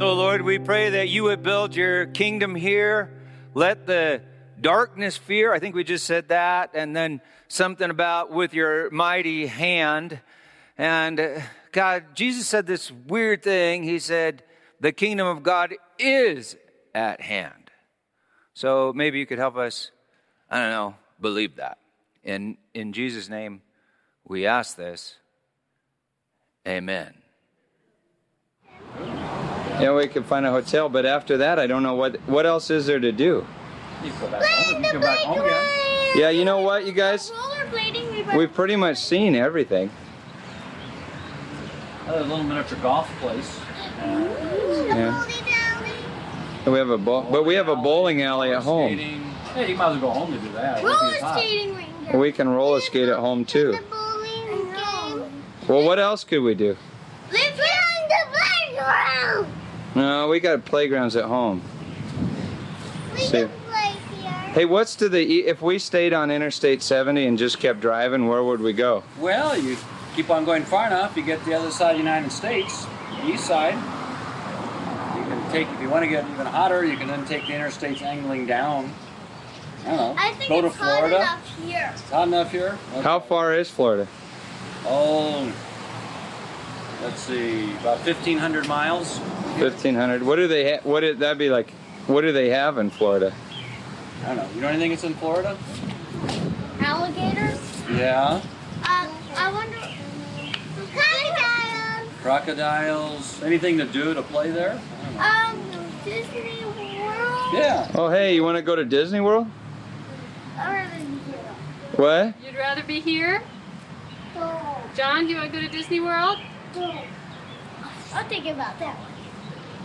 So, Lord, we pray that you would build your kingdom here. Let the darkness fear. I think we just said that. And then something about with your mighty hand. And uh, God, Jesus said this weird thing. He said, the kingdom of God is at hand. So maybe you could help us, I don't know, believe that. In, in Jesus' name, we ask this. Amen. Yeah, we can find a hotel, but after that, I don't know what what else is there to do. You go back home. You go back home again. Yeah, you know what, you guys? We've pretty much seen everything. Another little miniature golf place. Yeah. We have a bowl, but we have a bowling alley at home. Skating. Hey, you might as well go home to do that. Roller skating rink. We can roller skate at home too. The bowling game. Well, what else could we do? Live on the playground. No, we got playgrounds at home. We See. can play here. Hey, what's to the e- if we stayed on Interstate 70 and just kept driving, where would we go? Well, you keep on going far enough, you get the other side of the United States, the east side. You can take, if you want to get even hotter, you can then take the interstates angling down. I don't know. I think go to it's hot Florida. enough here. It's hot enough here. Okay. How far is Florida? Oh, let's see, about 1,500 miles. 1500. What do they ha- what did that be like? What do they have in Florida? I don't know. You know anything that's in Florida? Alligators. Yeah. Um, I wonder. Crocodiles. Crocodiles. Anything to do to play there? I don't know. Um, Disney World. Yeah. Oh, hey, you want to go to Disney World? Or the What? You'd rather be here? John, do you want to go to Disney World? I'll think about that one.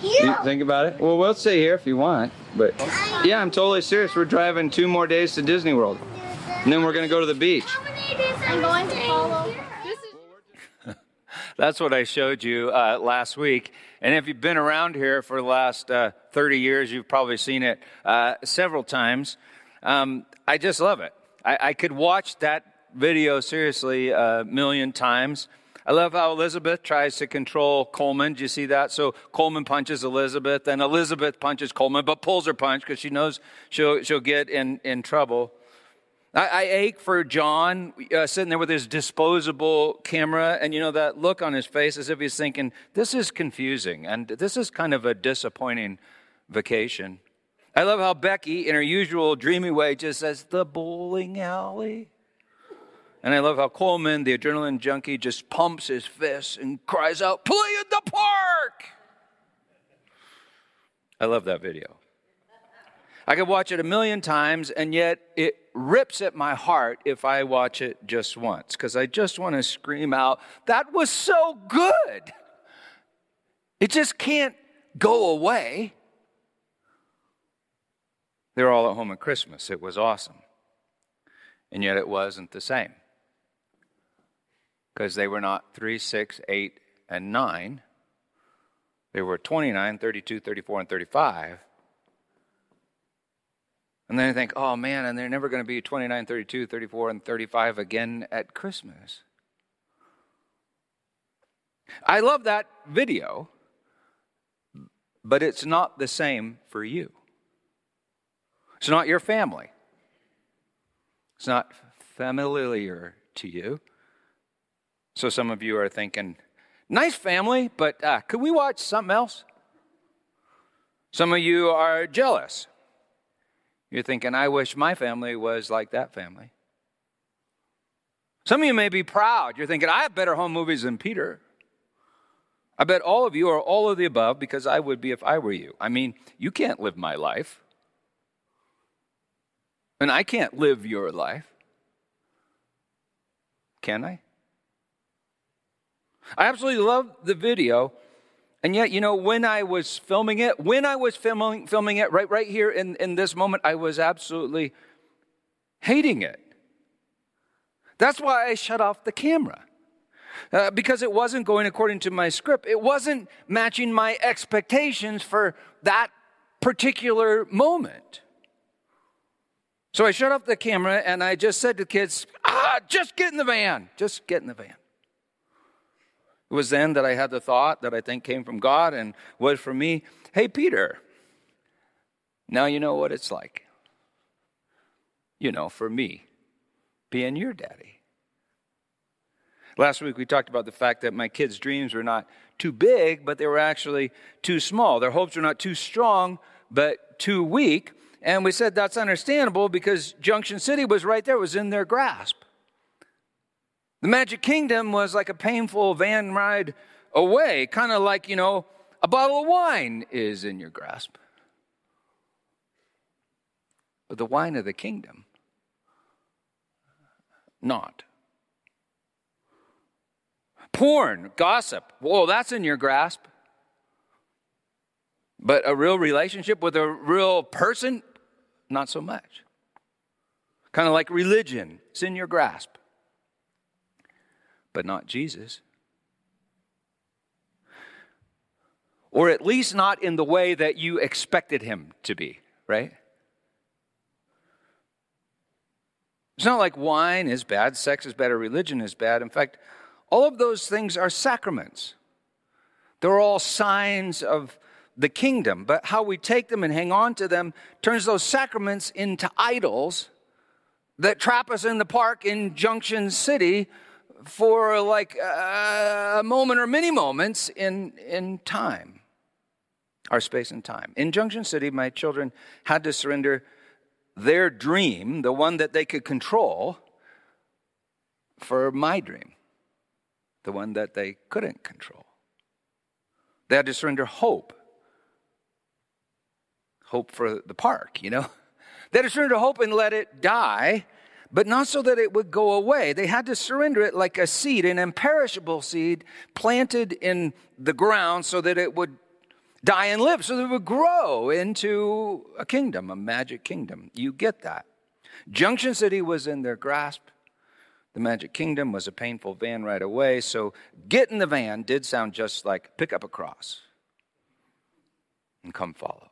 You think about it? Well, we'll stay here if you want. But yeah, I'm totally serious. We're driving two more days to Disney World, and then we're gonna go to the beach. How many days I'm going to follow. That's what I showed you uh, last week. And if you've been around here for the last uh, 30 years, you've probably seen it uh, several times. Um, I just love it. I, I could watch that video seriously a million times. I love how Elizabeth tries to control Coleman. Do you see that? So Coleman punches Elizabeth, and Elizabeth punches Coleman, but pulls her punch because she knows she'll, she'll get in, in trouble. I, I ache for John uh, sitting there with his disposable camera, and you know that look on his face as if he's thinking, "This is confusing, and this is kind of a disappointing vacation." I love how Becky, in her usual dreamy way, just says, "The bowling alley." And I love how Coleman, the adrenaline junkie, just pumps his fists and cries out, "Play in the park!" I love that video. I could watch it a million times, and yet it rips at my heart if I watch it just once, because I just want to scream out, That was so good! It just can't go away. They were all at home at Christmas. It was awesome. And yet it wasn't the same. Because they were not 3, 6, 8, and 9. They were 29, 32, 34, and 35. And then I think, oh man, and they're never going to be 29, 32, 34, and 35 again at Christmas. I love that video, but it's not the same for you. It's not your family. It's not familiar to you. So some of you are thinking, nice family, but uh, could we watch something else? Some of you are jealous. You're thinking, I wish my family was like that family. Some of you may be proud. You're thinking, I have better home movies than Peter. I bet all of you are all of the above because I would be if I were you. I mean, you can't live my life. And I can't live your life. Can I? I absolutely love the video. And yet, you know, when I was filming it, when I was filming, filming it right, right here in, in this moment, I was absolutely hating it. That's why I shut off the camera. Uh, because it wasn't going according to my script. It wasn't matching my expectations for that particular moment. So I shut off the camera and I just said to the kids, ah, just get in the van. Just get in the van. It was then that I had the thought that I think came from God and was for me hey, Peter, now you know what it's like. You know, for me, being your daddy. Last week we talked about the fact that my kids' dreams were not too big, but they were actually too small. Their hopes were not too strong, but too weak. And we said that's understandable because Junction City was right there, was in their grasp. The Magic Kingdom was like a painful van ride away, kind of like, you know, a bottle of wine is in your grasp. But the wine of the kingdom, not. Porn, gossip, whoa, that's in your grasp. But a real relationship with a real person, not so much. Kind of like religion, it's in your grasp. But not Jesus. Or at least not in the way that you expected him to be, right? It's not like wine is bad, sex is bad, or religion is bad. In fact, all of those things are sacraments. They're all signs of the kingdom, but how we take them and hang on to them turns those sacraments into idols that trap us in the park in Junction City for like a moment or many moments in, in time, our space and time. In Junction City, my children had to surrender their dream, the one that they could control, for my dream the one that they couldn't control. They had to surrender hope. Hope for the park, you know? They had to surrender hope and let it die, but not so that it would go away. They had to surrender it like a seed, an imperishable seed planted in the ground so that it would die and live, so that it would grow into a kingdom, a magic kingdom. You get that. Junction City was in their grasp. The Magic Kingdom was a painful van right away, so get in the van did sound just like pick up a cross and come follow.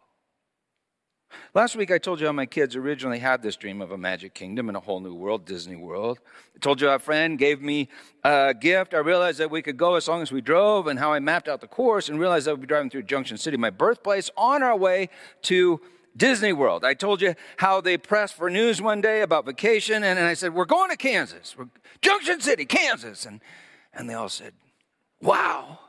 Last week, I told you how my kids originally had this dream of a magic kingdom in a whole new world, Disney World. I told you how a friend gave me a gift. I realized that we could go as long as we drove, and how I mapped out the course and realized that we'd be driving through Junction City, my birthplace, on our way to Disney World. I told you how they pressed for news one day about vacation, and I said, We're going to Kansas, We're, Junction City, Kansas. And, and they all said, Wow.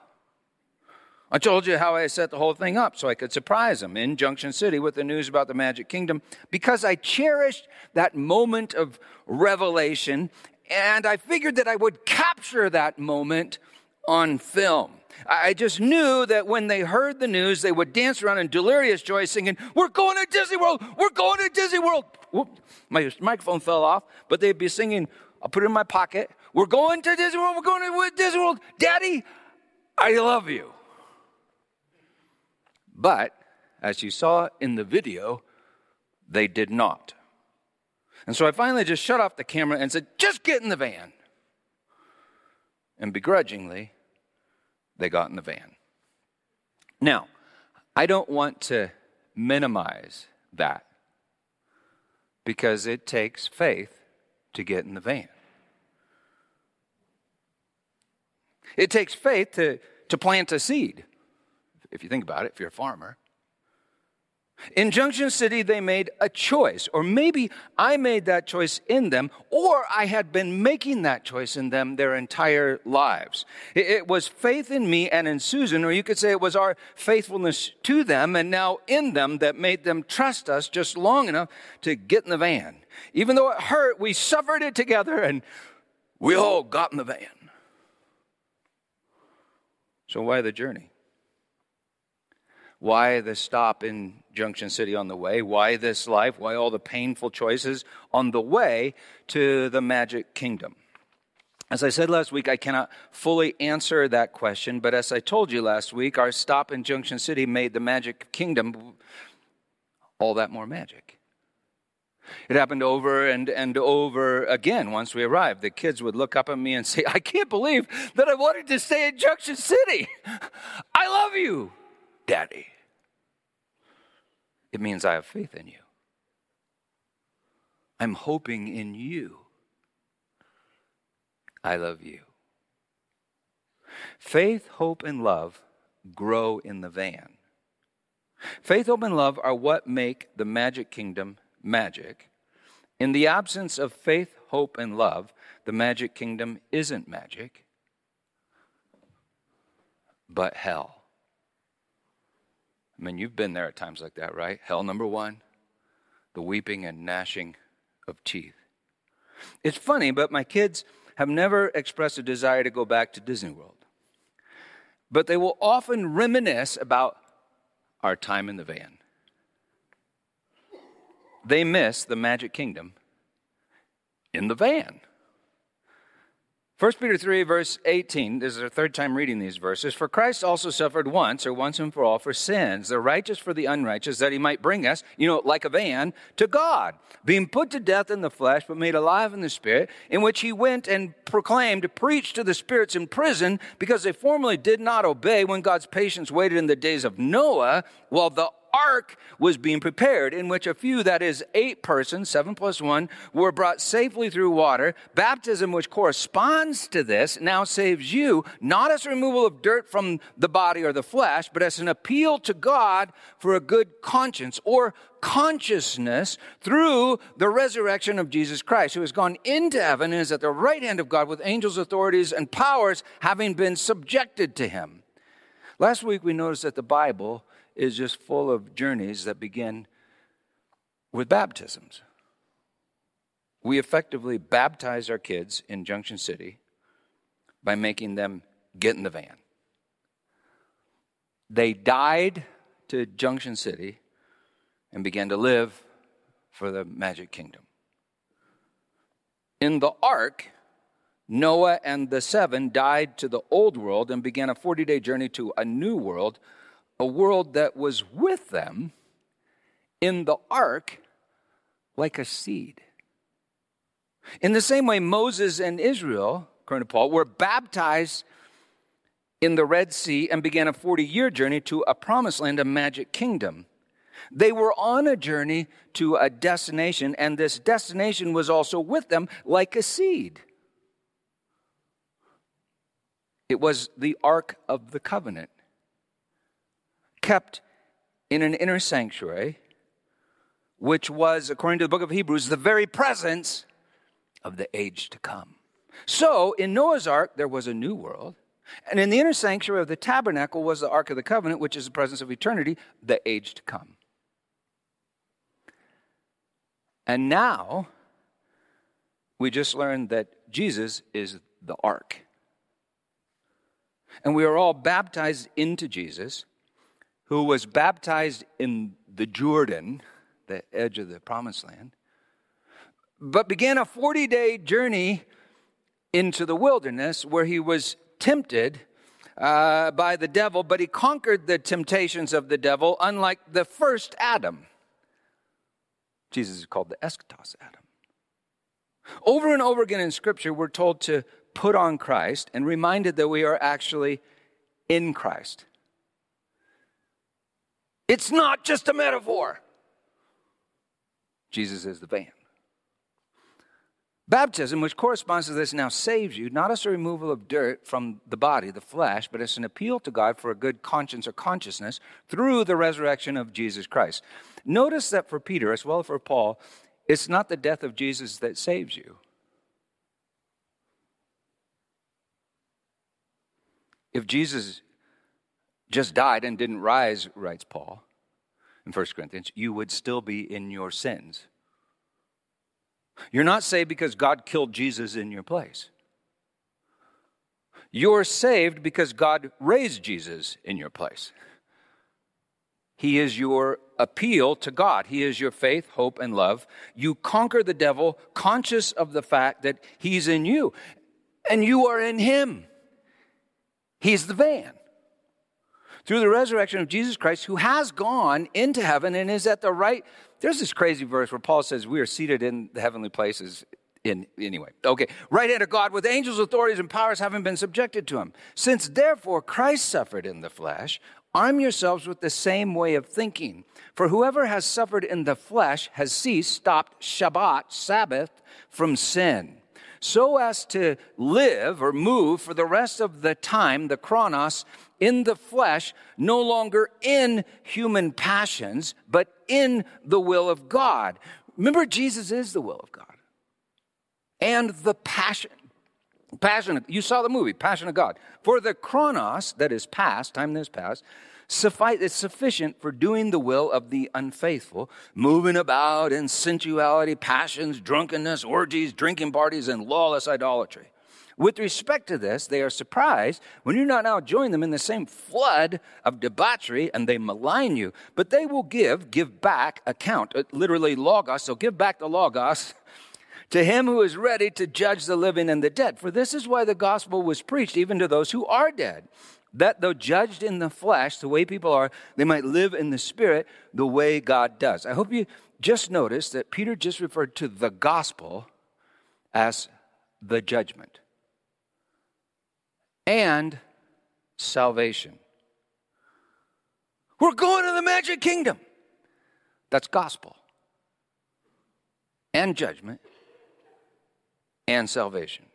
I told you how I set the whole thing up so I could surprise them in Junction City with the news about the Magic Kingdom because I cherished that moment of revelation and I figured that I would capture that moment on film. I just knew that when they heard the news, they would dance around in delirious joy singing, We're going to Disney World! We're going to Disney World! Whoop, my microphone fell off, but they'd be singing, I'll put it in my pocket. We're going to Disney World! We're going to Disney World! Daddy, I love you. But, as you saw in the video, they did not. And so I finally just shut off the camera and said, Just get in the van. And begrudgingly, they got in the van. Now, I don't want to minimize that because it takes faith to get in the van. It takes faith to, to plant a seed, if you think about it, if you're a farmer. In Junction City, they made a choice, or maybe I made that choice in them, or I had been making that choice in them their entire lives. It was faith in me and in Susan, or you could say it was our faithfulness to them and now in them that made them trust us just long enough to get in the van. Even though it hurt, we suffered it together and we all got in the van. So, why the journey? Why the stop in Junction City on the way? Why this life? Why all the painful choices on the way to the magic kingdom? As I said last week, I cannot fully answer that question, but as I told you last week, our stop in Junction City made the magic kingdom all that more magic. It happened over and, and over again once we arrived. The kids would look up at me and say, I can't believe that I wanted to stay in Junction City. I love you, Daddy. It means I have faith in you. I'm hoping in you. I love you. Faith, hope, and love grow in the van. Faith, hope, and love are what make the magic kingdom magic. In the absence of faith, hope, and love, the magic kingdom isn't magic, but hell. I mean, you've been there at times like that, right? Hell number one, the weeping and gnashing of teeth. It's funny, but my kids have never expressed a desire to go back to Disney World. But they will often reminisce about our time in the van. They miss the magic kingdom in the van. 1 Peter 3, verse 18, this is our third time reading these verses. For Christ also suffered once, or once and for all, for sins, the righteous for the unrighteous, that he might bring us, you know, like a van, to God, being put to death in the flesh, but made alive in the spirit, in which he went and proclaimed, preached to the spirits in prison, because they formerly did not obey when God's patience waited in the days of Noah, while the ark was being prepared, in which a few, that is, eight persons, seven plus one, were brought safely through water. Baptism, which corresponds to this, now saves you, not as removal of dirt from the body or the flesh, but as an appeal to God for a good conscience or consciousness through the resurrection of Jesus Christ, who has gone into heaven and is at the right hand of God with angels, authorities, and powers having been subjected to him. Last week we noticed that the Bible is just full of journeys that begin with baptisms. We effectively baptize our kids in Junction City by making them get in the van. They died to Junction City and began to live for the magic kingdom. In the ark, Noah and the seven died to the old world and began a 40 day journey to a new world a world that was with them in the ark like a seed. In the same way, Moses and Israel, according to Paul, were baptized in the Red Sea and began a 40 year journey to a promised land, a magic kingdom. They were on a journey to a destination, and this destination was also with them like a seed. It was the Ark of the Covenant kept in an inner sanctuary, which was, according to the book of Hebrews, the very presence of the age to come. So in Noah's ark, there was a new world. And in the inner sanctuary of the tabernacle was the Ark of the Covenant, which is the presence of eternity, the age to come. And now, we just learned that Jesus is the Ark. And we are all baptized into Jesus who was baptized in the Jordan, the edge of the promised land, but began a 40 day journey into the wilderness where he was tempted uh, by the devil, but he conquered the temptations of the devil, unlike the first Adam. Jesus is called the eschatos Adam. Over and over again in Scripture, we're told to put on Christ and reminded that we are actually in Christ. It's not just a metaphor. Jesus is the van. Baptism, which corresponds to this, now saves you, not as a removal of dirt from the body, the flesh, but as an appeal to God for a good conscience or consciousness through the resurrection of Jesus Christ. Notice that for Peter, as well as for Paul, it's not the death of Jesus that saves you. If Jesus just died and didn't rise, writes Paul in 1 Corinthians, you would still be in your sins. You're not saved because God killed Jesus in your place. You're saved because God raised Jesus in your place. He is your appeal to God. He is your faith, hope, and love. You conquer the devil conscious of the fact that he's in you and you are in him. He's the van through the resurrection of Jesus Christ, who has gone into heaven and is at the right. There's this crazy verse where Paul says, We are seated in the heavenly places. In, anyway, okay, right hand of God with angels, authorities, and powers having been subjected to him. Since therefore Christ suffered in the flesh, arm yourselves with the same way of thinking. For whoever has suffered in the flesh has ceased, stopped Shabbat, Sabbath, from sin so as to live or move for the rest of the time, the chronos, in the flesh, no longer in human passions, but in the will of God. Remember, Jesus is the will of God. And the passion, passion, you saw the movie, Passion of God. For the chronos, that is past, time that is past, suffice, it's sufficient for doing the will of the unfaithful, moving about in sensuality, passions, drunkenness, orgies, drinking parties, and lawless idolatry. With respect to this, they are surprised when you not now join them in the same flood of debauchery and they malign you. But they will give, give back account, uh, literally logos. So give back the logos to him who is ready to judge the living and the dead. For this is why the gospel was preached even to those who are dead. That though judged in the flesh, the way people are, they might live in the spirit the way God does. I hope you just noticed that Peter just referred to the gospel as the judgment and salvation. We're going to the magic kingdom. That's gospel and judgment and salvation.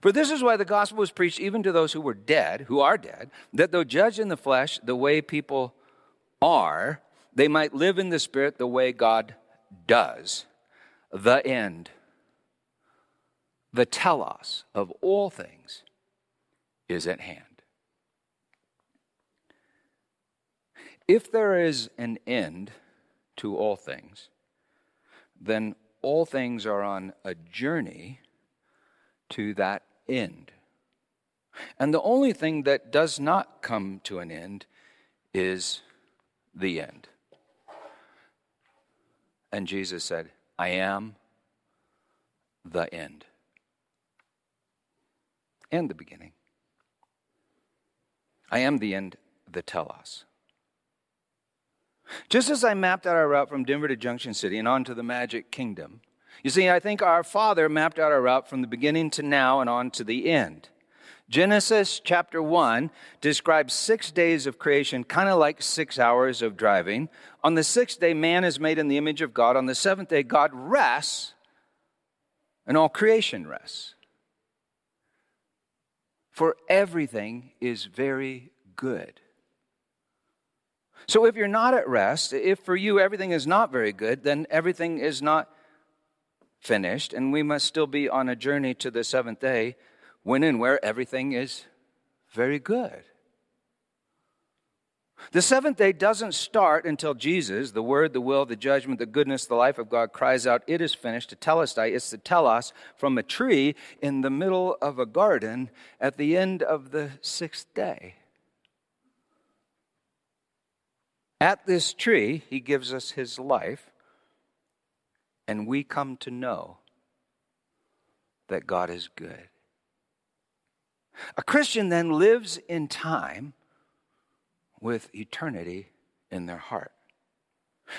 For this is why the gospel was preached even to those who were dead, who are dead, that though judged in the flesh the way people are, they might live in the spirit the way God does. The end, the telos of all things is at hand. If there is an end to all things, then all things are on a journey to that end. And the only thing that does not come to an end is the end. And Jesus said, I am the end and the beginning. I am the end, the telos. Just as I mapped out our route from Denver to Junction City and on to the Magic Kingdom, you see, I think our Father mapped out our route from the beginning to now and on to the end. Genesis chapter 1 describes six days of creation, kind of like six hours of driving. On the sixth day, man is made in the image of God. On the seventh day, God rests, and all creation rests. For everything is very good. So if you're not at rest, if for you everything is not very good, then everything is not finished, and we must still be on a journey to the seventh day when and where everything is very good. The seventh day doesn't start until Jesus, the Word, the will, the judgment, the goodness, the life of God, cries out, It is finished, tetelestai. It's to tell us from a tree in the middle of a garden at the end of the sixth day. At this tree, he gives us his life, and we come to know that God is good. A Christian then lives in time with eternity in their heart.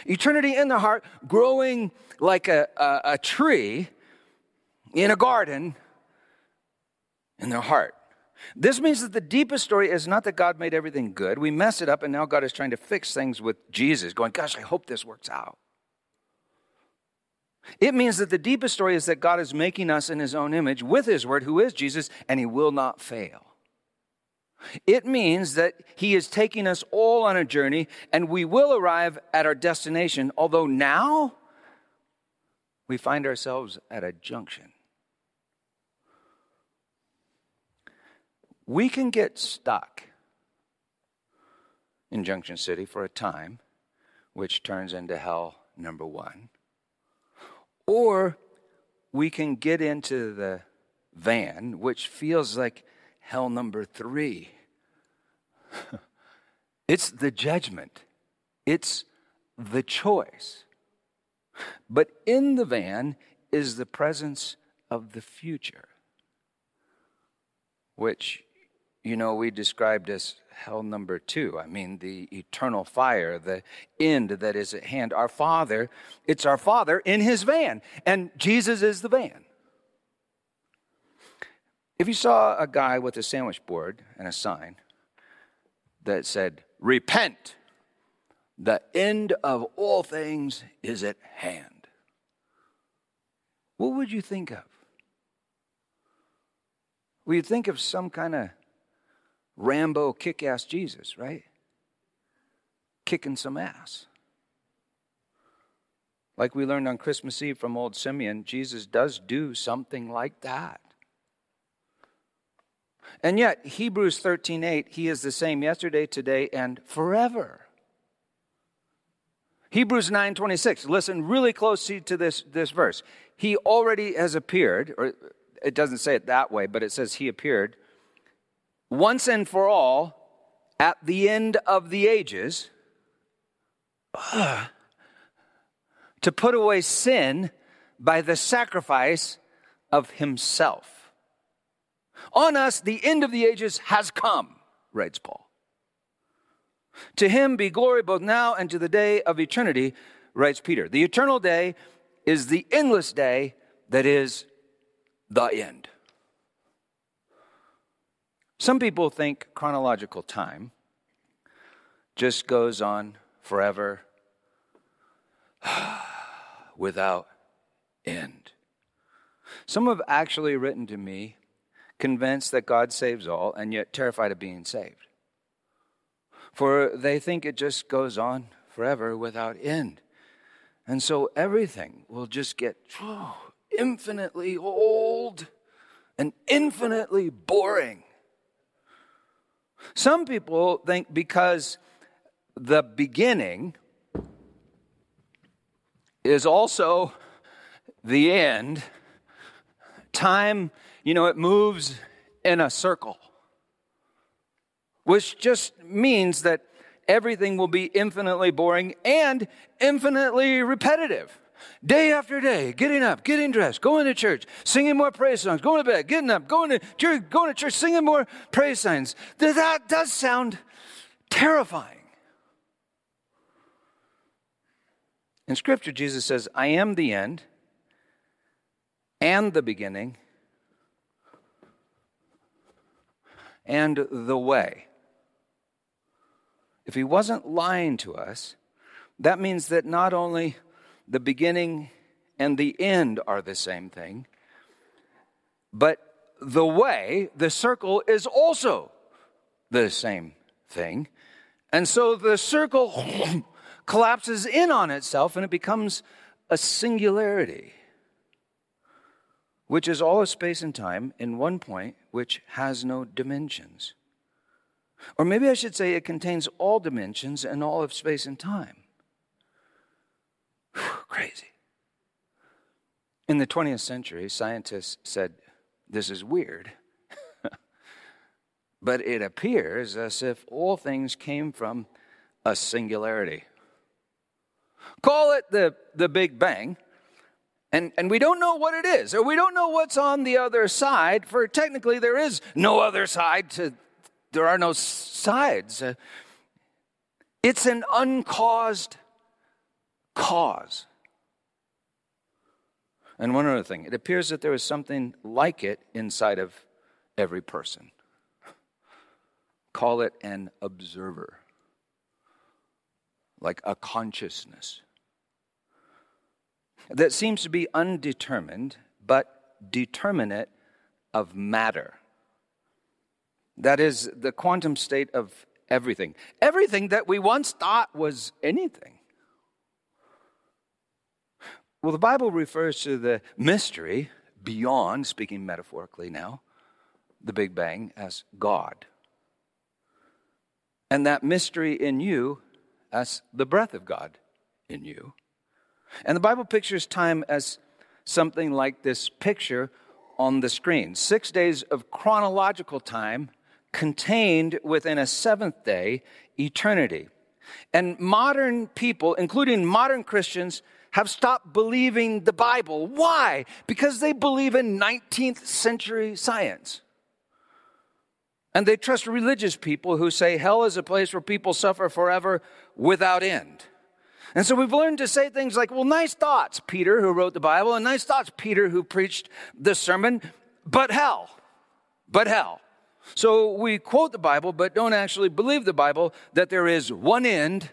Eternity in their heart, growing like a, a, a tree in a garden in their heart. This means that the deepest story is not that God made everything good. We mess it up, and now God is trying to fix things with Jesus, going, Gosh, I hope this works out. It means that the deepest story is that God is making us in his own image with his word, who is Jesus, and he will not fail. It means that he is taking us all on a journey, and we will arrive at our destination, although now we find ourselves at a junction. We can get stuck in Junction City for a time, which turns into hell number one. Or we can get into the van, which feels like hell number three. it's the judgment, it's the choice. But in the van is the presence of the future, which, you know, we described as hell number two. I mean, the eternal fire, the end that is at hand. Our Father, it's our Father in His van, and Jesus is the van. If you saw a guy with a sandwich board and a sign that said, Repent, the end of all things is at hand, what would you think of? Well, you'd think of some kind of Rambo kick ass Jesus, right? Kicking some ass. Like we learned on Christmas Eve from old Simeon, Jesus does do something like that. And yet, Hebrews 13:8, he is the same yesterday, today, and forever. Hebrews 9:26, listen really closely to this, this verse. He already has appeared, or it doesn't say it that way, but it says he appeared once and for all at the end of the ages to put away sin by the sacrifice of himself. On us, the end of the ages has come, writes Paul. To him be glory both now and to the day of eternity, writes Peter. The eternal day is the endless day that is the end. Some people think chronological time just goes on forever without end. Some have actually written to me convinced that God saves all and yet terrified of being saved. For they think it just goes on forever without end. And so everything will just get oh, infinitely old and infinitely boring. Some people think because the beginning is also the end. Time, you know, it moves in a circle, which just means that everything will be infinitely boring and infinitely repetitive. Day after day, getting up, getting dressed, going to church, singing more praise songs, going to bed, getting up, going to church, going to church, singing more praise songs. That does sound terrifying. In Scripture, Jesus says, I am the end and the beginning and the way. If he wasn't lying to us, that means that not only the beginning and the end are the same thing, but the way, the circle, is also the same thing. And so the circle collapses in on itself and it becomes a singularity, which is all of space and time in one point, which has no dimensions. Or maybe I should say it contains all dimensions and all of space and time. Whew, crazy. In the 20th century, scientists said, This is weird. but it appears as if all things came from a singularity. Call it the, the Big Bang. And, and we don't know what it is, or we don't know what's on the other side, for technically there is no other side to, there are no sides. Uh, it's an uncaused cause. And one other thing, it appears that there is something like it inside of every person. Call it an observer, like a consciousness that seems to be undetermined but determinate of matter. That is the quantum state of everything. Everything that we once thought was anything. Well, the Bible refers to the mystery beyond, speaking metaphorically now, the Big Bang as God. And that mystery in you as the breath of God in you. And the Bible pictures time as something like this picture on the screen six days of chronological time contained within a seventh day eternity. And modern people, including modern Christians, have stopped believing the Bible. Why? Because they believe in 19th century science. And they trust religious people who say hell is a place where people suffer forever without end. And so we've learned to say things like, well, nice thoughts, Peter, who wrote the Bible, and nice thoughts, Peter, who preached this sermon, but hell, but hell. So we quote the Bible, but don't actually believe the Bible that there is one end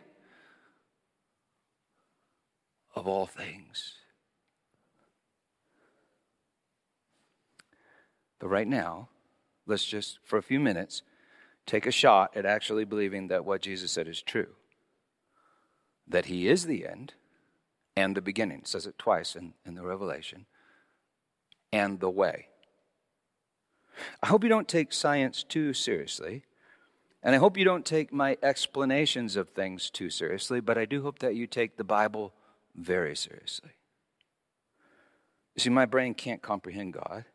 of all things. But right now, let's just, for a few minutes, take a shot at actually believing that what Jesus said is true. That he is the end and the beginning. It says it twice in, in the Revelation. And the way. I hope you don't take science too seriously. And I hope you don't take my explanations of things too seriously, but I do hope that you take the Bible very seriously. You see, my brain can't comprehend God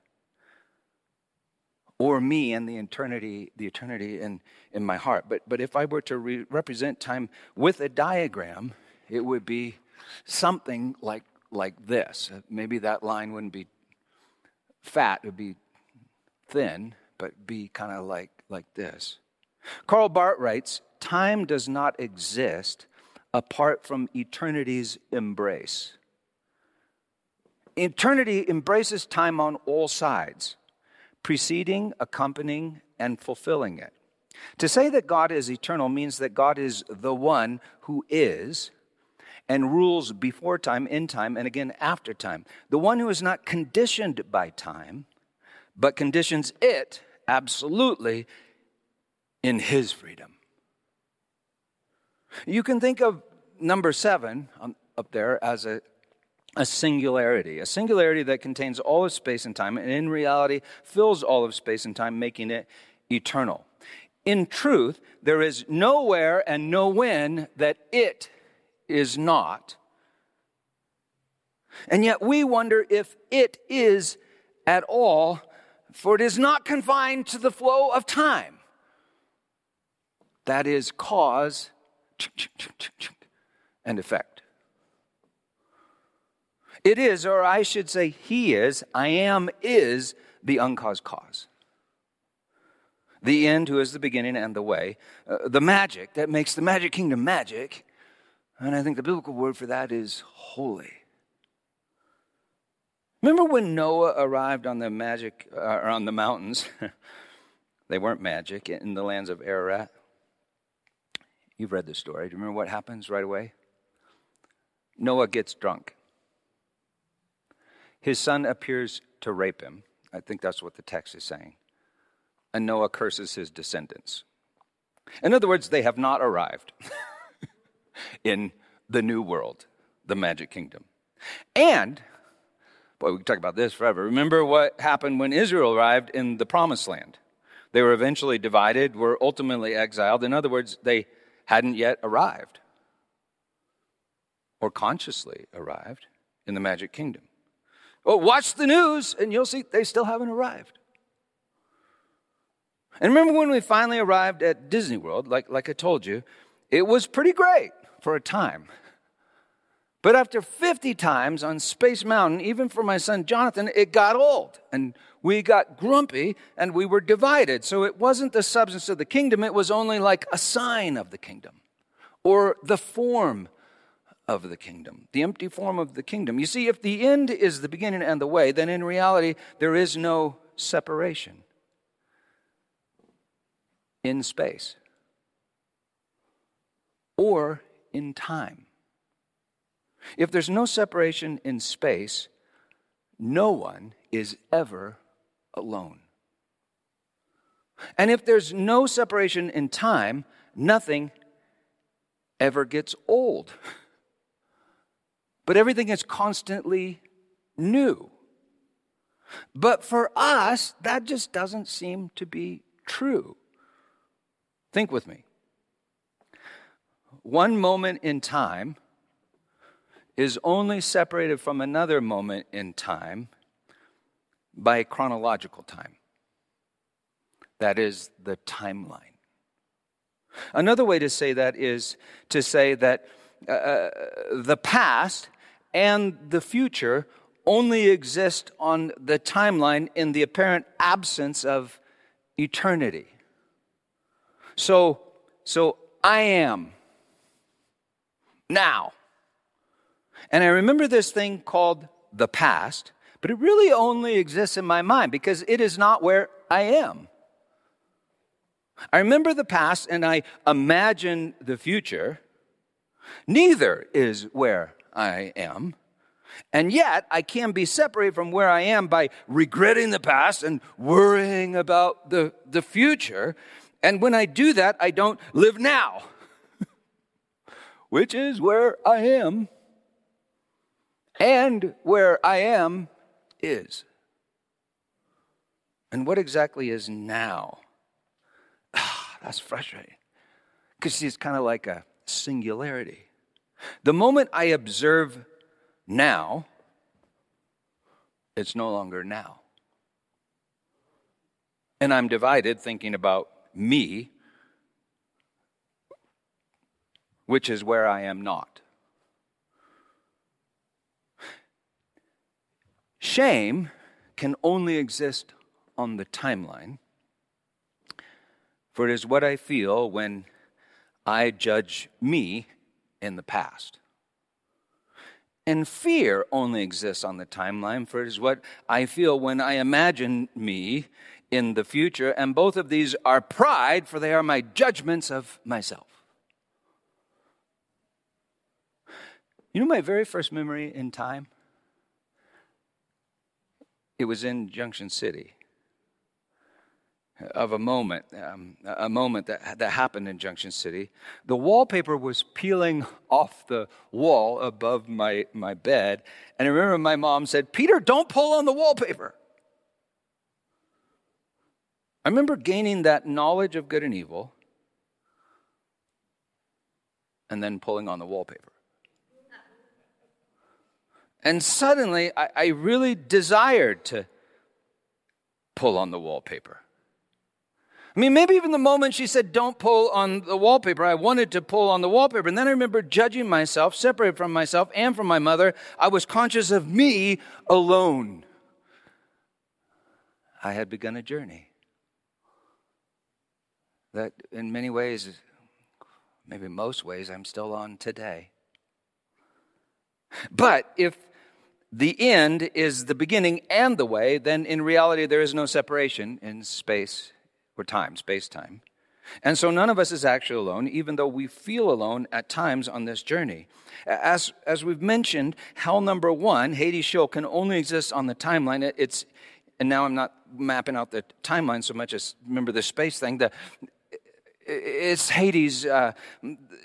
or me and the eternity, the eternity in, in my heart. But, but if I were to re- represent time with a diagram, it would be something like, like this. Uh, maybe that line wouldn't be fat, it would be thin, but be kind of like, like this. Karl Barth writes Time does not exist apart from eternity's embrace. Eternity embraces time on all sides, preceding, accompanying, and fulfilling it. To say that God is eternal means that God is the one who is and rules before time, in time, and again after time. The one who is not conditioned by time, but conditions it absolutely in his freedom. You can think of number seven um, up there as a, a singularity, a singularity that contains all of space and time, and in reality fills all of space and time, making it eternal. In truth, there is nowhere and no when that it is not. And yet we wonder if it is at all, for it is not confined to the flow of time. That is cause and effect. It is, or I should say, He is, I am, is the uncaused cause. The end, who is the beginning and the way. Uh, the magic that makes the magic kingdom magic. And I think the biblical word for that is holy. Remember when Noah arrived on the magic, uh, on the mountains? they weren't magic in the lands of Ararat. You've read the story. Do you remember what happens right away? Noah gets drunk. His son appears to rape him. I think that's what the text is saying. And Noah curses his descendants. In other words, they have not arrived in the new world, the magic kingdom. And, boy, we can talk about this forever. Remember what happened when Israel arrived in the promised land? They were eventually divided, were ultimately exiled. In other words, they hadn't yet arrived or consciously arrived in the magic kingdom. Well, watch the news and you'll see they still haven't arrived. And remember when we finally arrived at Disney World, like, like I told you, it was pretty great for a time. But after 50 times on Space Mountain, even for my son Jonathan, it got old. And we got grumpy and we were divided. So it wasn't the substance of the kingdom, it was only like a sign of the kingdom or the form of the kingdom, the empty form of the kingdom. You see, if the end is the beginning and the way, then in reality, there is no separation in space or in time. If there's no separation in space, no one is ever alone. And if there's no separation in time, nothing ever gets old. But everything is constantly new. But for us, that just doesn't seem to be true. Think with me. One moment in time is only separated from another moment in time by chronological time. That is the timeline. Another way to say that is to say that uh, uh, the past and the future only exist on the timeline in the apparent absence of eternity. So, so I am now. And I remember this thing called the past, but it really only exists in my mind because it is not where I am. I remember the past and I imagine the future. Neither is where I am. And yet, I can be separated from where I am by regretting the past and worrying about the, the future. And when I do that, I don't live now, which is where I am. And where I am is. And what exactly is now? That's frustrating. Because it's kind of like a singularity. The moment I observe now, it's no longer now. And I'm divided thinking about me, which is where I am not. Shame can only exist on the timeline, for it is what I feel when I judge me in the past. And fear only exists on the timeline, for it is what I feel when I imagine me in the future. And both of these are pride, for they are my judgments of myself. You know my very first memory in time? It was in Junction City of a moment, um, a moment that, that happened in Junction City. The wallpaper was peeling off the wall above my, my bed. And I remember my mom said, Peter, don't pull on the wallpaper. I remember gaining that knowledge of good and evil and then pulling on the wallpaper. And suddenly, I, I really desired to pull on the wallpaper. I mean, maybe even the moment she said, Don't pull on the wallpaper, I wanted to pull on the wallpaper. And then I remember judging myself, separated from myself and from my mother. I was conscious of me alone. I had begun a journey that, in many ways, maybe most ways, I'm still on today. But if the end is the beginning and the way, then in reality there is no separation in space or time, space time. And so none of us is actually alone, even though we feel alone at times on this journey. As, as we've mentioned, hell number one, Hades Sheol, can only exist on the timeline. It's, and now I'm not mapping out the timeline so much as remember the space thing. The, it's Hades, uh,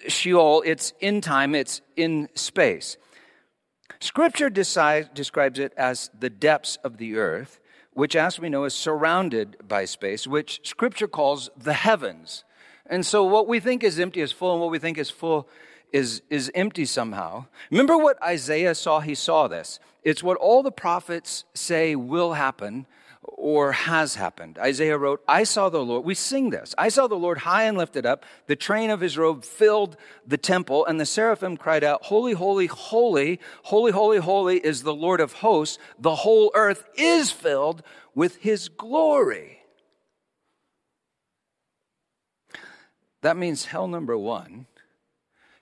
Sheol, it's in time, it's in space. Scripture decide, describes it as the depths of the earth which, as we know, is surrounded by space, which scripture calls the heavens. And so what we think is empty is full, and what we think is full is, is empty somehow. Remember what Isaiah saw? He saw this. It's what all the prophets say will happen or has happened. Isaiah wrote, I saw the Lord. We sing this. I saw the Lord high and lifted up. The train of his robe filled the temple, and the seraphim cried out, Holy, holy, holy, holy, holy, holy is the Lord of hosts. The whole earth is filled with his glory. That means hell number one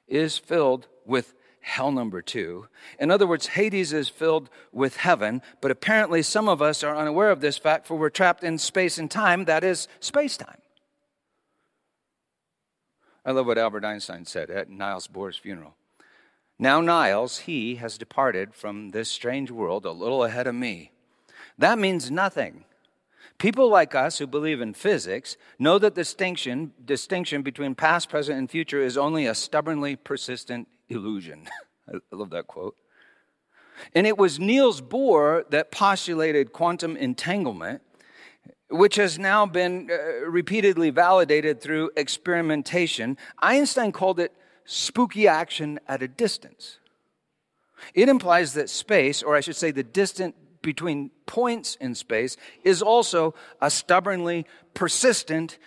is filled with hell number two. In other words, Hades is filled with heaven, but apparently some of us are unaware of this fact, for we're trapped in space and time, that is, space time. I love what Albert Einstein said at Niels Bohr's funeral. Now, Niels, he has departed from this strange world a little ahead of me. That means nothing. People like us who believe in physics know that distinction, distinction between past, present, and future is only a stubbornly persistent illusion. I love that quote. And it was Niels Bohr that postulated quantum entanglement, which has now been uh, repeatedly validated through experimentation. Einstein called it spooky action at a distance. It implies that space, or I should say the distance between points in space, is also a stubbornly persistent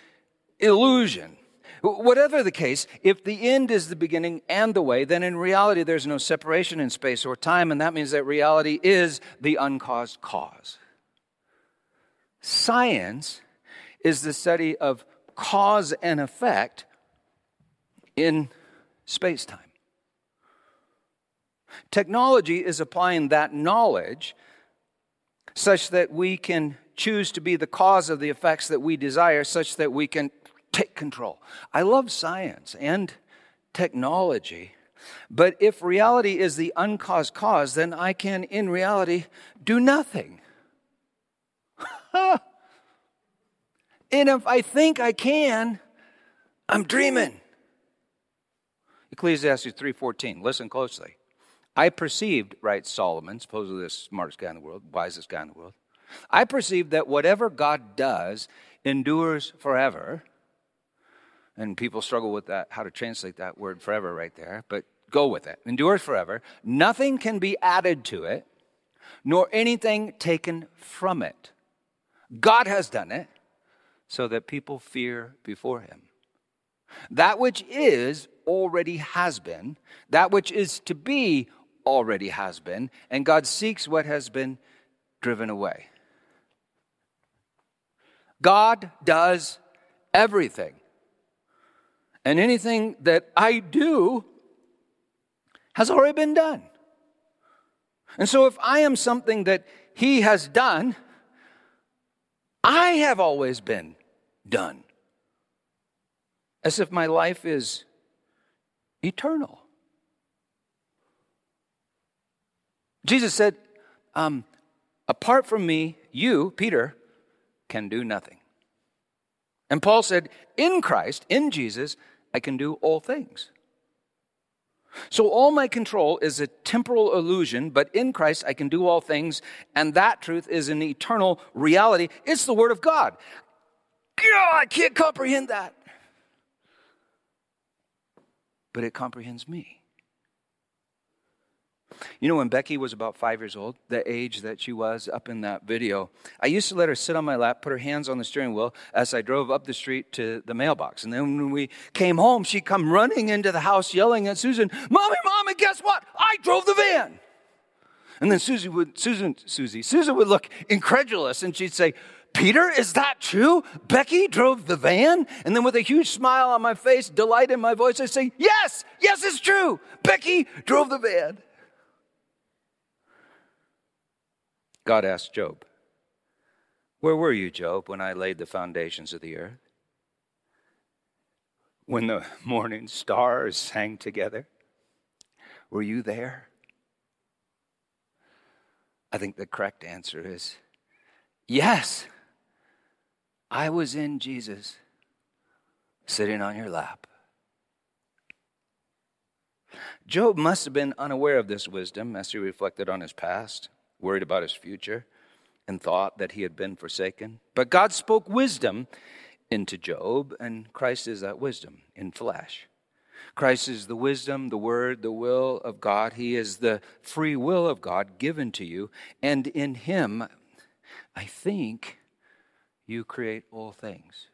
illusion. Whatever the case, if the end is the beginning and the way, then in reality there's no separation in space or time, and that means that reality is the uncaused cause. Science is the study of cause and effect in space time. Technology is applying that knowledge such that we can choose to be the cause of the effects that we desire, such that we can take control. I love science and technology But if reality is the uncaused cause, then I can, in reality, do nothing. and if I think I can, I'm dreaming. Ecclesiastes 3:14. Listen closely. I perceived, writes Solomon, supposedly the smartest guy in the world, wisest guy in the world. I perceived that whatever God does endures forever. And people struggle with that, how to translate that word forever right there, but go with it. Endures forever. Nothing can be added to it, nor anything taken from it. God has done it so that people fear before him. That which is already has been, that which is to be already has been, and God seeks what has been driven away. God does everything. And anything that I do has already been done. And so if I am something that He has done, I have always been done. As if my life is eternal. Jesus said, um, Apart from me, you, Peter, can do nothing. And Paul said, In Christ, in Jesus, I can do all things. So all my control is a temporal illusion, but in Christ I can do all things, and that truth is an eternal reality. It's the Word of God. God, I can't comprehend that. But it comprehends me. You know, when Becky was about five years old, the age that she was up in that video, I used to let her sit on my lap, put her hands on the steering wheel as I drove up the street to the mailbox. And then when we came home, she'd come running into the house yelling at Susan, Mommy, Mommy, guess what? I drove the van. And then Susie would, Susan, Susie, Susan would look incredulous and she'd say, Peter, is that true? Becky drove the van? And then with a huge smile on my face, delight in my voice, I say, Yes, yes, it's true. Becky drove the van. God asked Job, Where were you, Job, when I laid the foundations of the earth? When the morning stars sang together? Were you there? I think the correct answer is yes. I was in Jesus sitting on your lap. Job must have been unaware of this wisdom as he reflected on his past worried about his future, and thought that he had been forsaken. But God spoke wisdom into Job, and Christ is that wisdom in flesh. Christ is the wisdom, the word, the will of God. He is the free will of God given to you. And in Him, I think you create all things.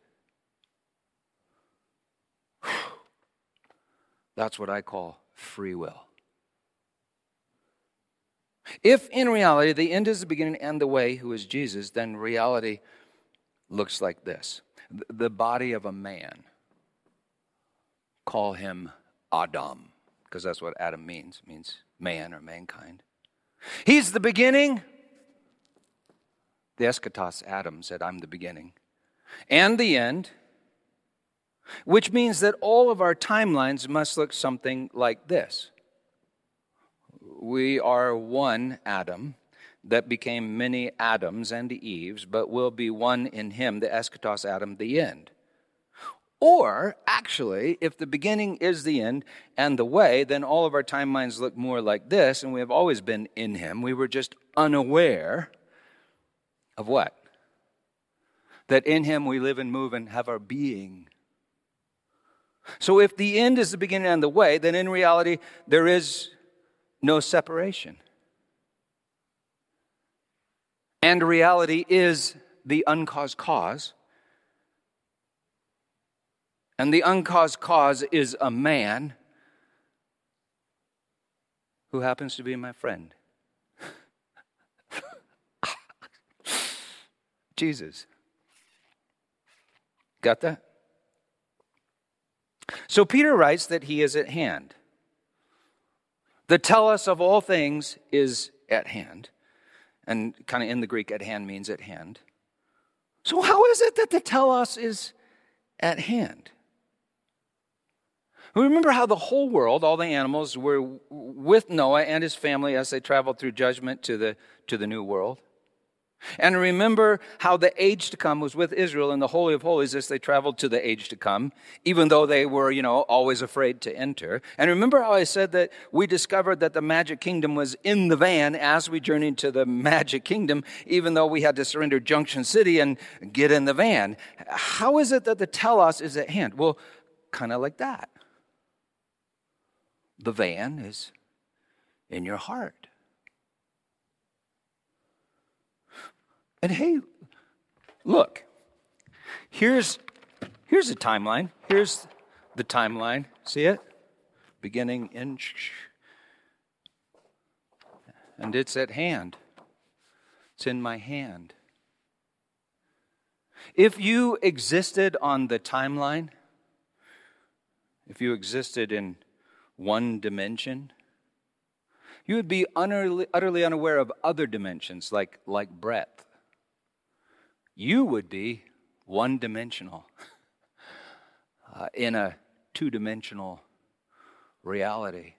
That's what I call free will. If in reality the end is the beginning and the way, who is Jesus, then reality looks like this the body of a man. Call him Adam, because that's what Adam means, it means man or mankind. He's the beginning. The eschatos, Adam, said, I'm the beginning. And the end, which means that all of our timelines must look something like this we are one Adam that became many Adams and Eves, but will be one in him, the eschatos Adam, the end. Or, actually, if the beginning is the end and the way, then all of our timelines look more like this, and we have always been in him. We were just unaware of what? That in him we live and move and have our being. So, if the end is the beginning and the way, then in reality, there is no separation. And reality is the uncaused cause. And the uncaused cause is a man who happens to be my friend. Jesus. Got that? So Peter writes that he is at hand. The telos of all things is at hand. And kind of in the Greek, at hand means at hand. So, how is it that the telos is at hand? Remember how the whole world, all the animals, were with Noah and his family as they traveled through judgment to the, to the new world? And remember how the age to come was with Israel in the Holy of Holies as they traveled to the age to come, even though they were, you know, always afraid to enter. And remember how I said that we discovered that the magic kingdom was in the van as we journeyed to the magic kingdom, even though we had to surrender Junction City and get in the van. How is it that the telos is at hand? Well, kind of like that. The van is in your heart. And hey, look, here's, here's a timeline. Here's the timeline. See it? Beginning in. And it's at hand. It's in my hand. If you existed on the timeline, if you existed in one dimension, you would be utterly, utterly unaware of other dimensions like, like breadth you would be one dimensional uh, in a two dimensional reality.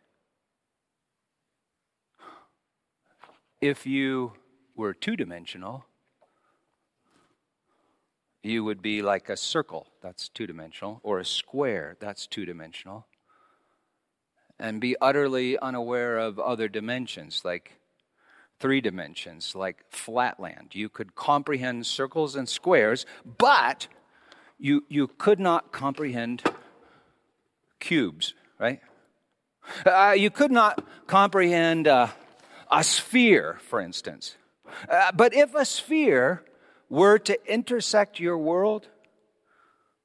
If you were two dimensional, you would be like a circle, that's two dimensional, or a square, that's two dimensional, and be utterly unaware of other dimensions like three dimensions, like flatland. You could comprehend circles and squares, but you, you could not comprehend cubes, right? Uh, you could not comprehend uh, a sphere, for instance. Uh, but if a sphere were to intersect your world,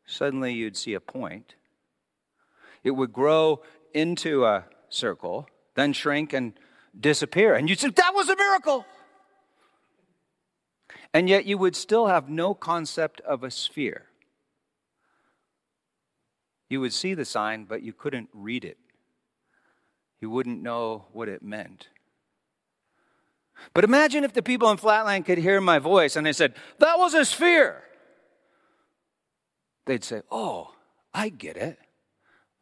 suddenly you'd see a point. It would grow into a circle, then shrink and disappear. And you'd say, that was a miracle. And yet you would still have no concept of a sphere. You would see the sign, but you couldn't read it. You wouldn't know what it meant. But imagine if the people in Flatland could hear my voice and they said, That was a sphere. They'd say, Oh, I get it.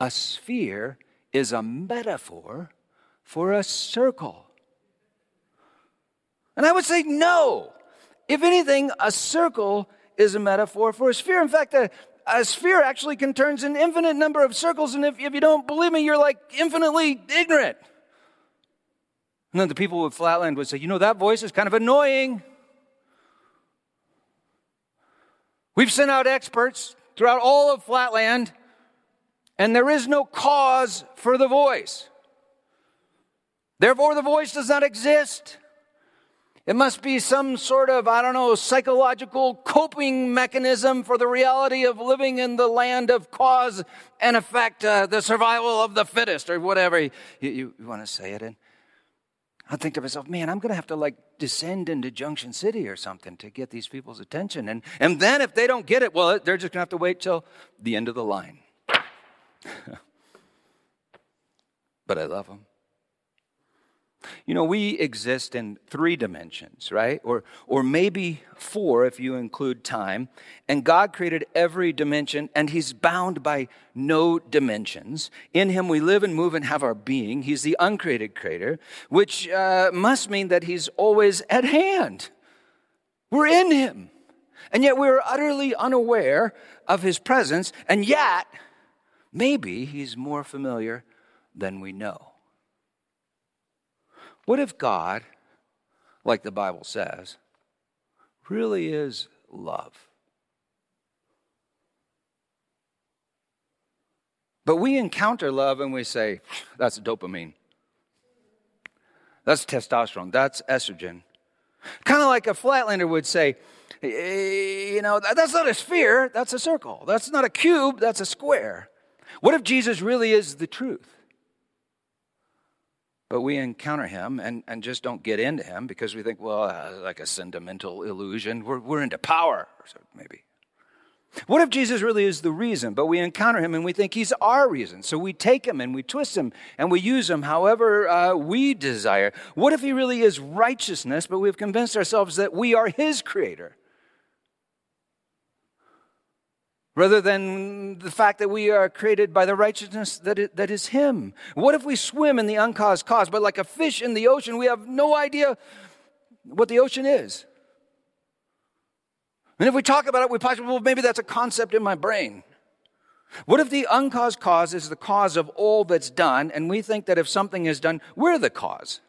A sphere is a metaphor for a circle. And I would say, no. If anything, a circle is a metaphor for a sphere. In fact, a, a sphere actually contains an infinite number of circles, and if, if you don't believe me, you're like infinitely ignorant. And then the people with Flatland would say, you know, that voice is kind of annoying. We've sent out experts throughout all of Flatland, and there is no cause for the voice. Therefore, the voice does not exist. It must be some sort of, I don't know, psychological coping mechanism for the reality of living in the land of cause and effect, uh, the survival of the fittest, or whatever you, you, you want to say it in. I think to myself, man, I'm going to have to like descend into Junction City or something to get these people's attention. And, and then if they don't get it, well, they're just going to have to wait till the end of the line. but I love them. You know, we exist in three dimensions, right? Or, or maybe four if you include time. And God created every dimension, and He's bound by no dimensions. In Him we live and move and have our being. He's the uncreated creator, which uh, must mean that He's always at hand. We're in Him. And yet we're utterly unaware of His presence, and yet maybe He's more familiar than we know. What if God, like the Bible says, really is love? But we encounter love and we say, that's dopamine. That's testosterone. That's estrogen. Kind of like a flatlander would say, you know, that's not a sphere, that's a circle. That's not a cube, that's a square. What if Jesus really is the truth? But we encounter him and, and just don't get into him because we think, well, uh, like a sentimental illusion. We're, we're into power, so maybe. What if Jesus really is the reason, but we encounter him and we think he's our reason? So we take him and we twist him and we use him however uh, we desire. What if he really is righteousness, but we've convinced ourselves that we are his creator? Rather than the fact that we are created by the righteousness that is, that is Him? What if we swim in the uncaused cause, but like a fish in the ocean, we have no idea what the ocean is? And if we talk about it, we possibly, well, maybe that's a concept in my brain. What if the uncaused cause is the cause of all that's done, and we think that if something is done, we're the cause?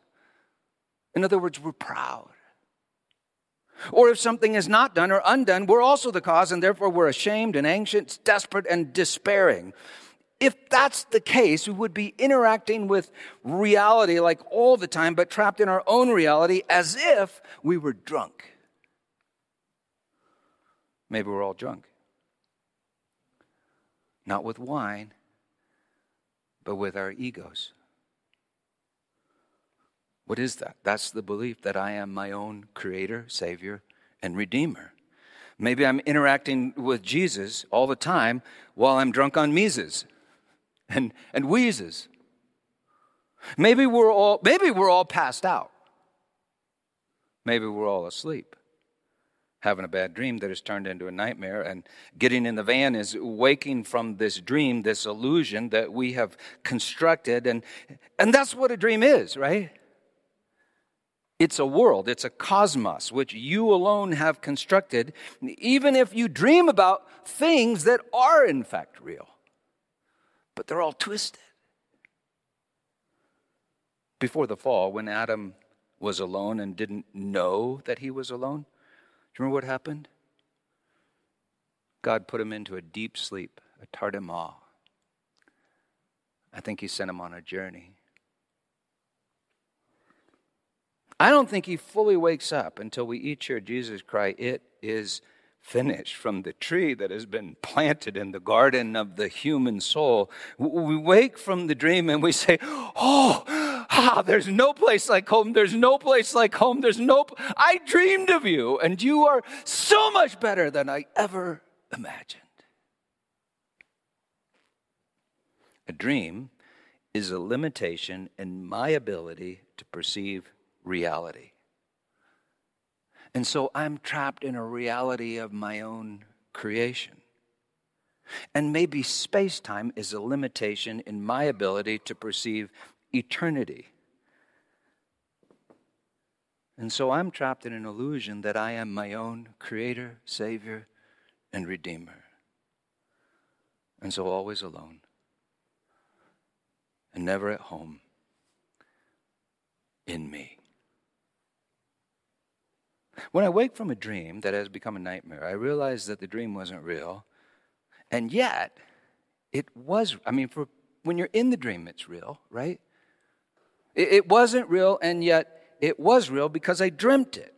In other words, we're proud. Or if something is not done or undone, we're also the cause, and therefore we're ashamed and anxious, desperate and despairing. If that's the case, we would be interacting with reality like all the time, but trapped in our own reality as if we were drunk. Maybe we're all drunk. Not with wine, but with our egos. What is that? That's the belief that I am my own creator, savior, and redeemer. Maybe I'm interacting with Jesus all the time while I'm drunk on Mises and, and wheezes. Maybe we're all maybe we're all passed out. Maybe we're all asleep having a bad dream that has turned into a nightmare, and getting in the van is waking from this dream, this illusion that we have constructed. And, and that's what a dream is, right? It's a world, it's a cosmos which you alone have constructed, even if you dream about things that are in fact real. But they're all twisted. Before the fall, when Adam was alone and didn't know that he was alone, do you remember what happened? God put him into a deep sleep, a tardema. I think he sent him on a journey. I don't think he fully wakes up until we each hear Jesus cry, It is finished from the tree that has been planted in the garden of the human soul. We wake from the dream and we say, Oh, ah, there's no place like home. There's no place like home. There's no, I dreamed of you and you are so much better than I ever imagined. A dream is a limitation in my ability to perceive reality. And so I'm trapped in a reality of my own creation. And maybe space time is a limitation in my ability to perceive eternity. And so I'm trapped in an illusion that I am my own creator, savior, and redeemer. And so always alone and never at home in me. When I wake from a dream that has become a nightmare, I realize that the dream wasn't real. And yet, it was, I mean, for when you're in the dream, it's real, right? It, it wasn't real, and yet it was real because I dreamt it.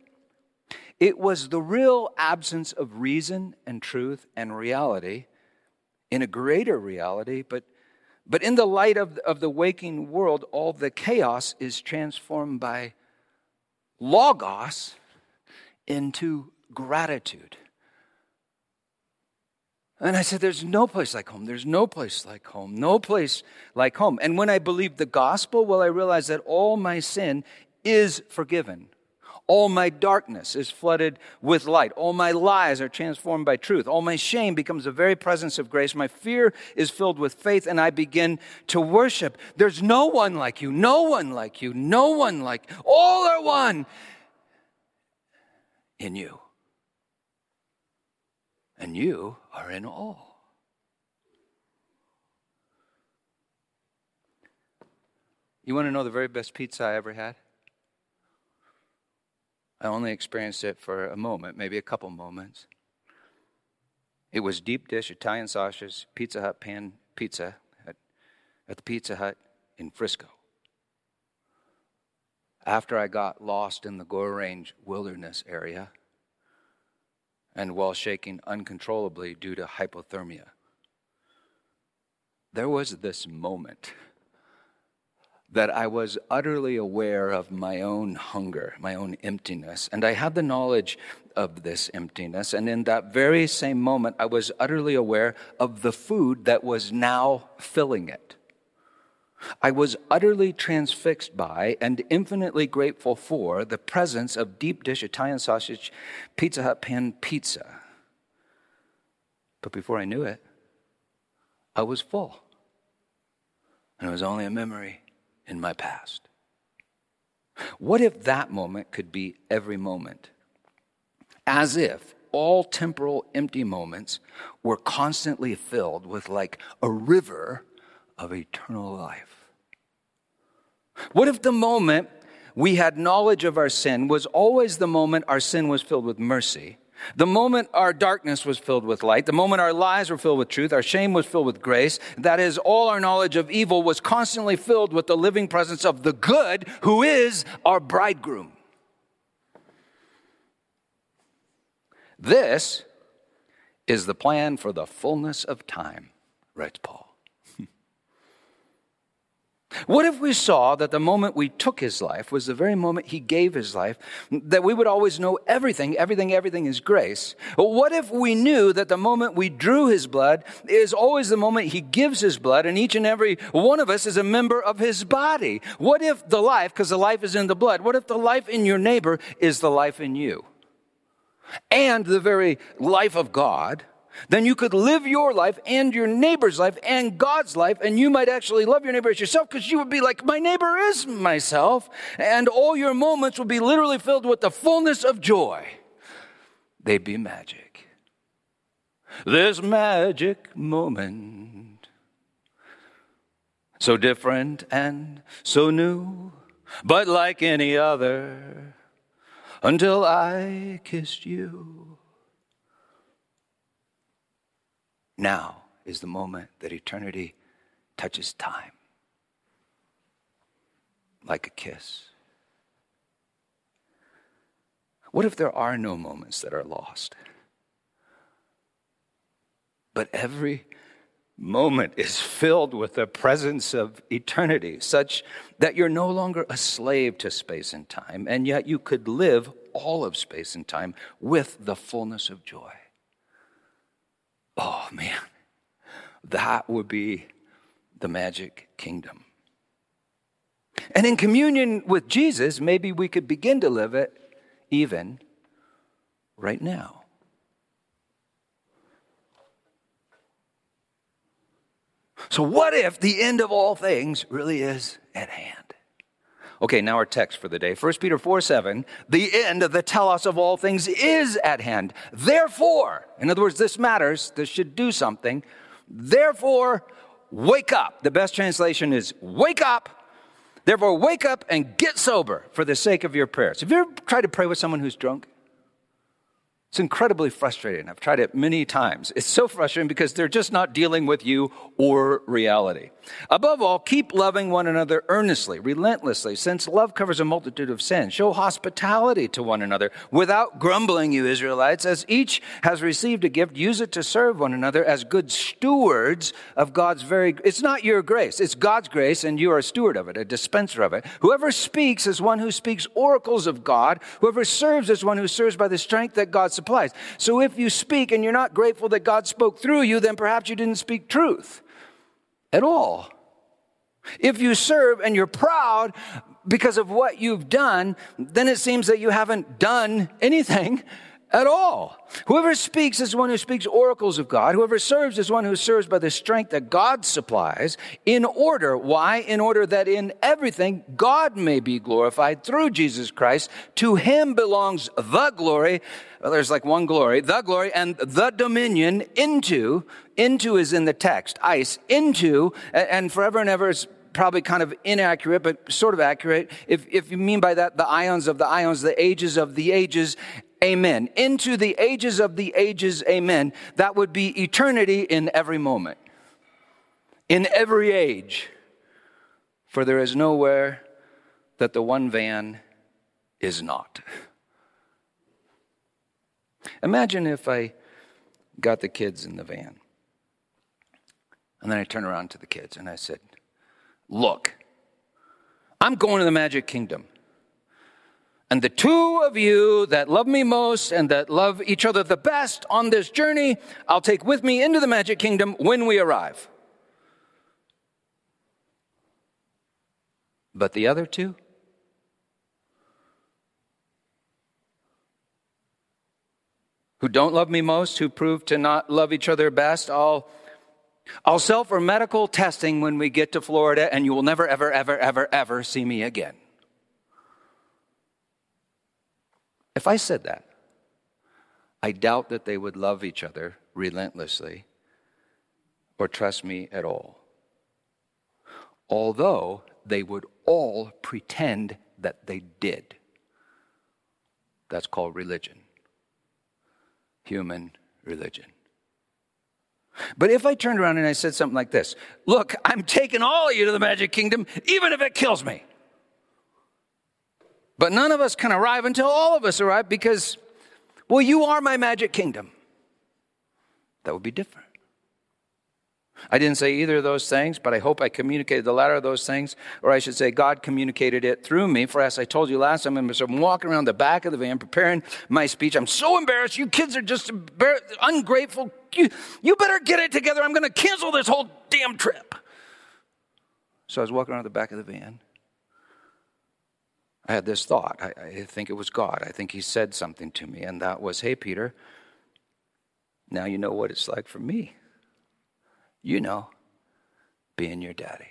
It was the real absence of reason and truth and reality in a greater reality, but, but in the light of, of the waking world, all the chaos is transformed by logos into gratitude. And I said, There's no place like home. There's no place like home. No place like home. And when I believed the gospel, well, I realized that all my sin is forgiven. All my darkness is flooded with light. All my lies are transformed by truth. All my shame becomes the very presence of grace. My fear is filled with faith, and I begin to worship. There's no one like you, no one like you, no one like all are one in you. And you are in all. You want to know the very best pizza I ever had? I only experienced it for a moment, maybe a couple moments. It was deep dish Italian sausage, Pizza Hut pan pizza at, at the Pizza Hut in Frisco. After I got lost in the Gore Range wilderness area and while shaking uncontrollably due to hypothermia, there was this moment that I was utterly aware of my own hunger, my own emptiness. And I had the knowledge of this emptiness. And in that very same moment, I was utterly aware of the food that was now filling it. I was utterly transfixed by and infinitely grateful for the presence of deep dish Italian sausage Pizza Hut pan pizza. But before I knew it, I was full. And it was only a memory in my past. What if that moment could be every moment? As if all temporal empty moments were constantly filled with like a river of eternal life. What if the moment we had knowledge of our sin was always the moment our sin was filled with mercy? The moment our darkness was filled with light, the moment our lies were filled with truth, our shame was filled with grace, that is, all our knowledge of evil was constantly filled with the living presence of the good who is our bridegroom. This is the plan for the fullness of time, writes Paul. What if we saw that the moment we took his life was the very moment he gave his life, that we would always know everything, everything, everything is grace? What if we knew that the moment we drew his blood is always the moment he gives his blood, and each and every one of us is a member of his body? What if the life, because the life is in the blood, what if the life in your neighbor is the life in you? And the very life of God then you could live your life and your neighbor's life and God's life, and you might actually love your neighbor as yourself because you would be like, My neighbor is myself. And all your moments would be literally filled with the fullness of joy. They'd be magic. This magic moment. So different and so new, but like any other, until I kissed you. Now is the moment that eternity touches time like a kiss. What if there are no moments that are lost? But every moment is filled with the presence of eternity, such that you're no longer a slave to space and time, and yet you could live all of space and time with the fullness of joy. Oh, man, that would be the magic kingdom. And in communion with Jesus, maybe we could begin to live it even right now. So, what if the end of all things really is at hand? Okay, now our text for the day. 1 Peter 4 7, the end of the telos of all things is at hand. Therefore, in other words, this matters, this should do something. Therefore, wake up. The best translation is wake up. Therefore, wake up and get sober for the sake of your prayers. Have you ever tried to pray with someone who's drunk? It's incredibly frustrating. I've tried it many times. It's so frustrating because they're just not dealing with you or reality. Above all, keep loving one another earnestly, relentlessly, since love covers a multitude of sins. Show hospitality to one another without grumbling, you Israelites. As each has received a gift, use it to serve one another as good stewards of God's very It's not your grace, it's God's grace, and you are a steward of it, a dispenser of it. Whoever speaks is one who speaks oracles of God. Whoever serves is one who serves by the strength that God supplies. So if you speak and you're not grateful that God spoke through you, then perhaps you didn't speak truth at all. If you serve and you're proud because of what you've done, then it seems that you haven't done anything at all. Whoever speaks is one who speaks oracles of God. Whoever serves is one who serves by the strength that God supplies in order. Why? In order that in everything God may be glorified through Jesus Christ. To him belongs the glory. Well, there's like one glory, the glory and the dominion into, into is in the text, eis, into, and forever and ever is probably kind of inaccurate, but sort of accurate. If, if you mean by that the ions of the ions, the ages of the ages, amen. Into the ages of the ages, amen. That would be eternity in every moment, in every age. For there is nowhere that the one van is not. Imagine if I got the kids in the van. And then I turn around to the kids and I said, Look, I'm going to the magic kingdom. And the two of you that love me most and that love each other the best on this journey, I'll take with me into the magic kingdom when we arrive. But the other two? who don't love me most, who prove to not love each other best, I'll, I'll sell for medical testing when we get to Florida, and you will never, ever, ever, ever, ever see me again. If I said that, I doubt that they would love each other relentlessly or trust me at all. Although they would all pretend that they did. That's called religion, human religion. But if I turned around and I said something like this Look, I'm taking all of you to the magic kingdom, even if it kills me. But none of us can arrive until all of us arrive because, well, you are my magic kingdom. That would be different. I didn't say either of those things, but I hope I communicated the latter of those things, or I should say, God communicated it through me. For as I told you last time, I'm walking around the back of the van preparing my speech. I'm so embarrassed. You kids are just ungrateful. You, you better get it together. I'm going to cancel this whole damn trip. So I was walking around the back of the van. I had this thought. I, I think it was God. I think He said something to me, and that was, Hey, Peter, now you know what it's like for me you know, being your daddy.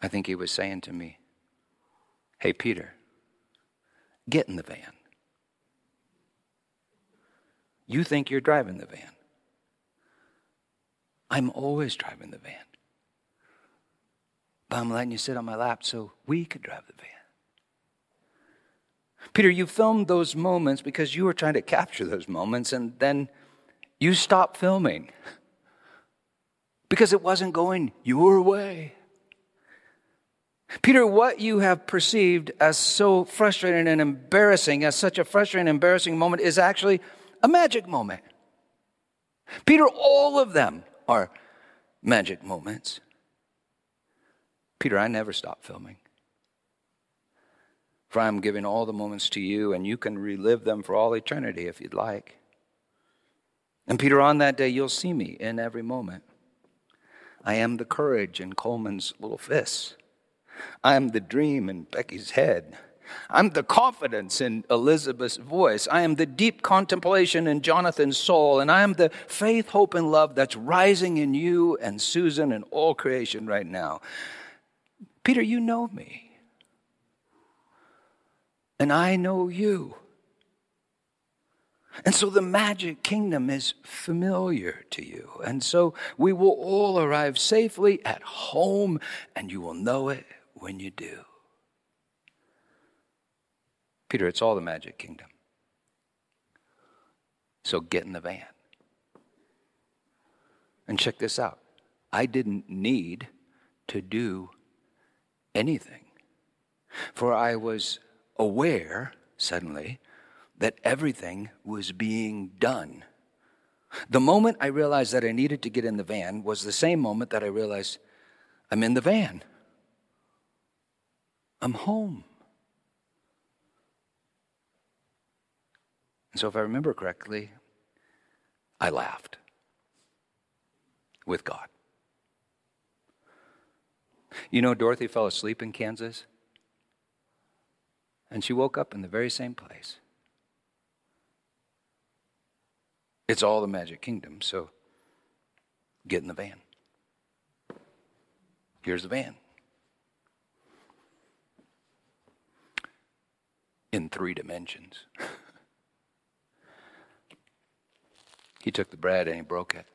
I think he was saying to me, Hey, Peter, get in the van. You think you're driving the van. I'm always driving the van. But I'm letting you sit on my lap so we could drive the van. Peter, you filmed those moments because you were trying to capture those moments, and then you stopped filming because it wasn't going your way. Peter, what you have perceived as so frustrating and embarrassing, as such a frustrating and embarrassing moment, is actually a magic moment. Peter, all of them are magic moments. Peter, I never stop filming. For I'm giving all the moments to you, and you can relive them for all eternity if you'd like. And Peter, on that day, you'll see me in every moment. I am the courage in Coleman's little fists. I am the dream in Becky's head. I'm the confidence in Elizabeth's voice. I am the deep contemplation in Jonathan's soul. And I am the faith, hope, and love that's rising in you and Susan and all creation right now. Peter, you know me. And I know you. And so the magic kingdom is familiar to you. And so we will all arrive safely at home, and you will know it when you do. Peter, it's all the magic kingdom. So get in the van. And check this out I didn't need to do anything, for I was aware suddenly that everything was being done. The moment I realized that I needed to get in the van was the same moment that I realized I'm in the van. I'm home. And so, if I remember correctly, I laughed with God. You know, Dorothy fell asleep in Kansas, and she woke up in the very same place. It's all the magic kingdom. So get in the van. Here's the van. In three dimensions. he took the bread and he broke it,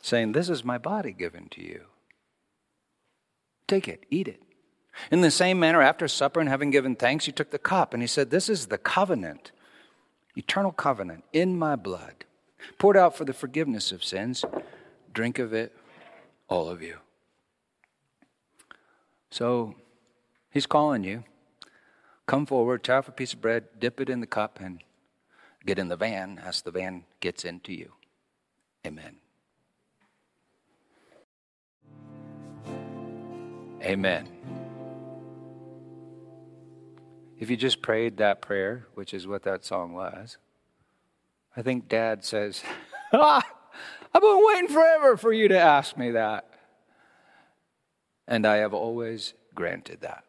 saying, This is my body given to you. Take it, eat it. In the same manner, after supper and having given thanks, he took the cup and he said, This is the covenant, eternal covenant in my blood poured out for the forgiveness of sins. Drink of it, all of you. So he's calling you. Come forward, tear off a piece of bread, dip it in the cup, and get in the van as the van gets into you. Amen. Amen. If you just prayed that prayer, which is what that song was, I think dad says, ah, I've been waiting forever for you to ask me that. And I have always granted that.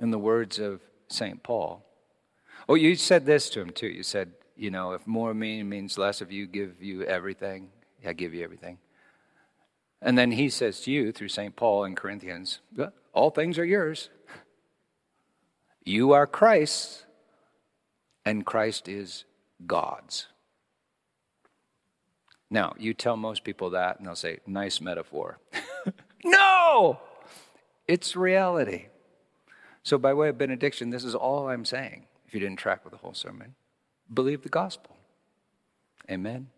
In the words of St. Paul, Oh, you said this to him too. You said, you know, if more mean means less of you, give you everything. I give you everything. And then he says to you through St. Paul in Corinthians, all things are yours. You are Christ's, and Christ is God's. Now, you tell most people that, and they'll say, nice metaphor. no! It's reality. So, by way of benediction, this is all I'm saying, if you didn't track with the whole sermon. Believe the gospel. Amen.